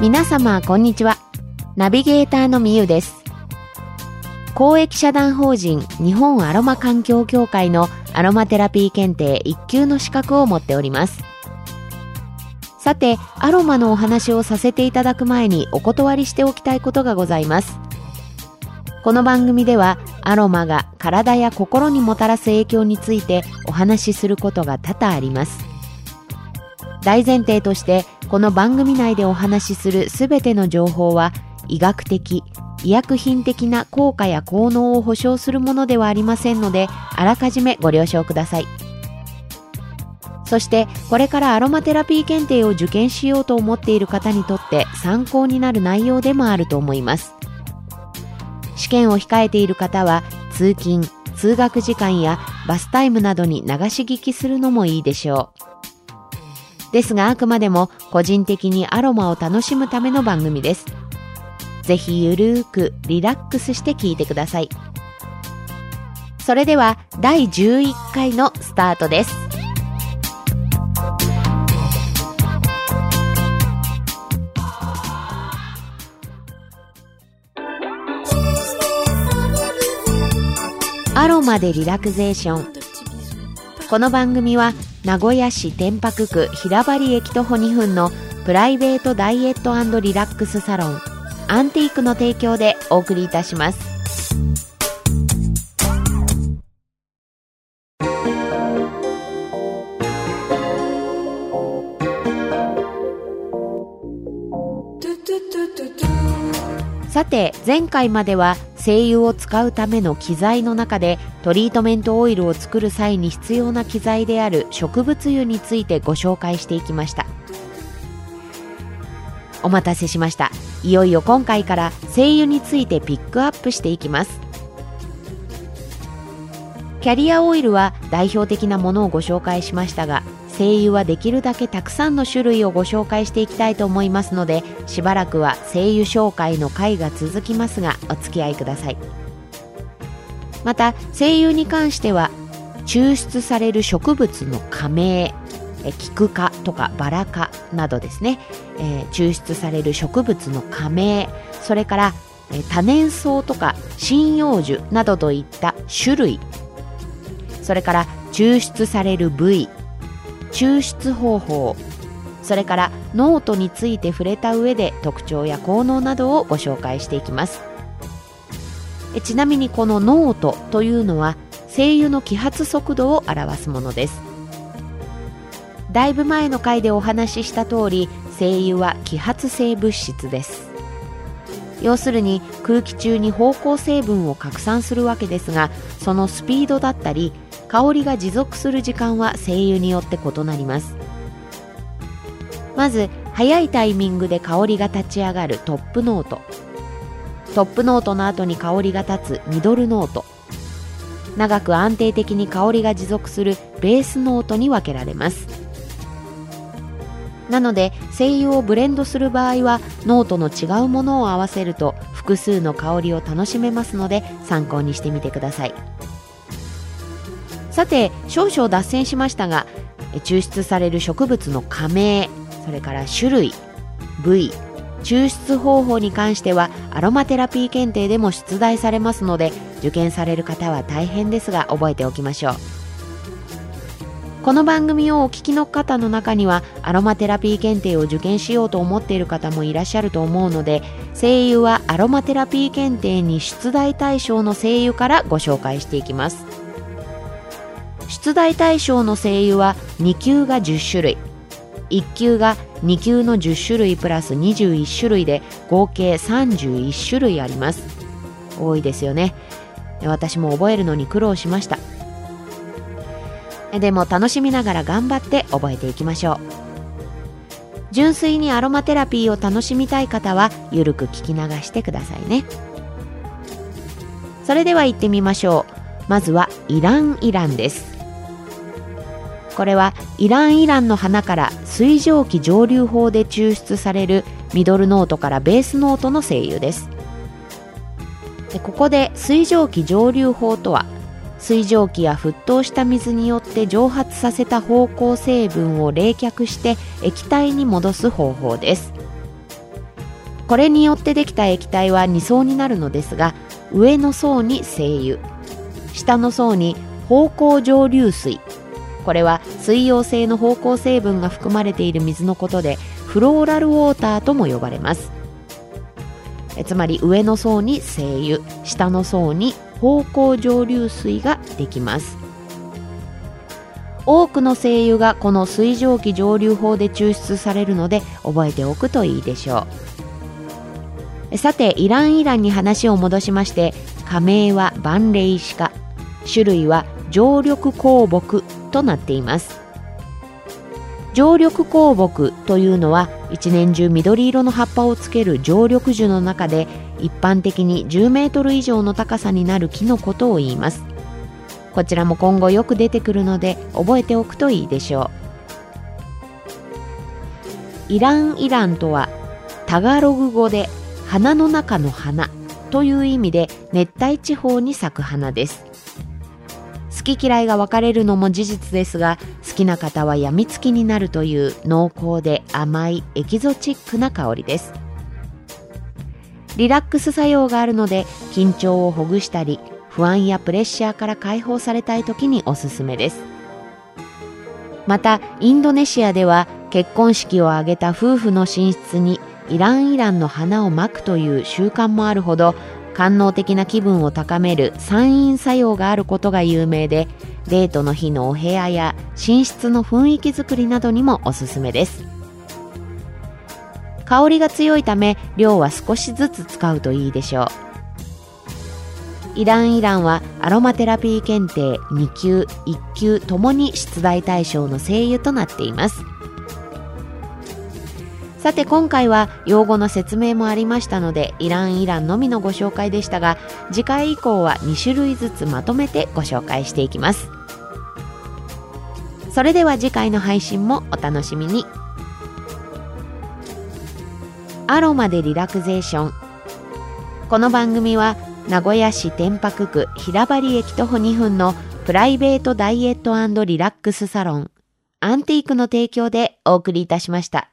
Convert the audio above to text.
皆様こんにちは。ナビゲーターのみゆです。公益社団法人日本アロマ環境協会のアロマテラピー検定1級の資格を持っております。さてアロマのお話をさせていただく前にお断りしておきたいことがございます。この番組ではアロマが体や心にもたらす影響についてお話しすることが多々あります。大前提としてこの番組内でお話しするすべての情報は医学的医薬品的な効果や効能を保証するものではありませんのであらかじめご了承ください。そしてこれからアロマテラピー検定を受験しようと思っている方にとって参考になる内容でもあると思います。試験を控えている方は通勤通学時間やバスタイムなどに流し聞きするのもいいでしょう。ですがあくまでも個人的にアロマを楽しむための番組です。ぜひゆるーくリラックスして聞いてください。それでは第11回のスタートです。アロマでリラクゼーション。この番組は名古屋市天白区平張駅徒歩2分のプライベートダイエットリラックスサロンアンティークの提供でお送りいたします。さて前回までは精油を使うための機材の中でトリートメントオイルを作る際に必要な機材である植物油についてご紹介していきました。お待たせしました。いよいよ今回から精油についてピックアップしていきます。キャリアオイルは代表的なものをご紹介しましたが精油はできるだけたくさんの種類をご紹介していきたいと思いますのでしばらくは精油紹介の回が続きますがお付き合いください。また精油に関しては抽出される植物の加盟キク科とかバラ科などですね、えー、抽出される植物の加盟それから、え、多年草とか針葉樹などといった種類。それから抽出される部位。抽出方法それからノートについて触れた上で特徴や効能などをご紹介していきます。ちなみにこのノートというのは精油の揮発速度を表すものです。だいぶ前の回でお話しした通り精油は揮発性物質です。要するに空気中に芳香成分を拡散するわけですがそのスピードだったり香りが持続する時間は精油によって異なります。まず早いタイミングで香りが立ち上がるトップノート。トップノートの後に香りが立つミドルノート。長く安定的に香りが持続するベースノートに分けられます。なので精油をブレンドする場合はノートの違うものを合わせると複数の香りを楽しめますので参考にしてみてください。さて少々脱線しましたが抽出される植物の科名それから種類部位抽出方法に関してはアロマテラピー検定でも出題されますので受験される方は大変ですが覚えておきましょう。この番組をお聞きの方の中にはアロマテラピー検定を受験しようと思っている方もいらっしゃると思うので声優はアロマテラピー検定に出題対象の声優からご紹介していきます。出題対象の声優は2級が10種類。1級が2級の10種類プラス21種類で合計31種類あります。多いですよね。私も覚えるのに苦労しました。でも楽しみながら頑張って覚えていきましょう。純粋にアロマテラピーを楽しみたい方はゆるく聞き流してくださいね。それでは行ってみましょう。まずはイランイランです。これはイランイランの花から水蒸気蒸留法で抽出されるミドルノートからベースノートの精油です。でここで水蒸気蒸留法とは水蒸気や沸騰した水によって蒸発させた芳香成分を冷却して液体に戻す方法です。これによってできた液体は2層になるのですが上の層に精油下の層に芳香蒸留水。これは水溶性の芳香成分が含まれている水のことでフローラルウォーターとも呼ばれます。つまり上の層に精油下の層に芳香蒸留水ができます。多くの精油がこの水蒸気蒸留法で抽出されるので覚えておくといいでしょう。さてイランイランに話を戻しまして加盟は万霊シカ種類は常緑香木となっています。常緑香木というのは一年中緑色の葉っぱをつける常緑樹の中で一般的に10メートル以上の高さになる木のことを言います。こちらも今後よく出てくるので覚えておくといいでしょう。イランイランとはタガログ語で花の中の花という意味で熱帯地方に咲く花です。好き嫌いが分かれるのも事実ですが好きな方はやみつきになるという濃厚で甘いエキゾチックな香りです。リラックス作用があるので緊張をほぐしたり不安やプレッシャーから解放されたい時におすすめです。またインドネシアでは結婚式を挙げた夫婦の寝室にイランイランの花をまくという習慣もあるほど官能的な気分を高める散因作用があることが有名でデートの日のお部屋や寝室の雰囲気づくりなどにもおすすめです。香りが強いため量は少しずつ使うといいでしょう。イランイランはアロマテラピー検定2級1級ともに出題対象の精油となっています。さて今回は用語の説明もありましたのでイランイランのみのご紹介でしたが次回以降は2種類ずつまとめてご紹介していきます。それでは次回の配信もお楽しみに。アロマでリラクゼーション。この番組は名古屋市天白区平張駅徒歩2分のプライベートダイエットリラックスサロンアンティークの提供でお送りいたしました。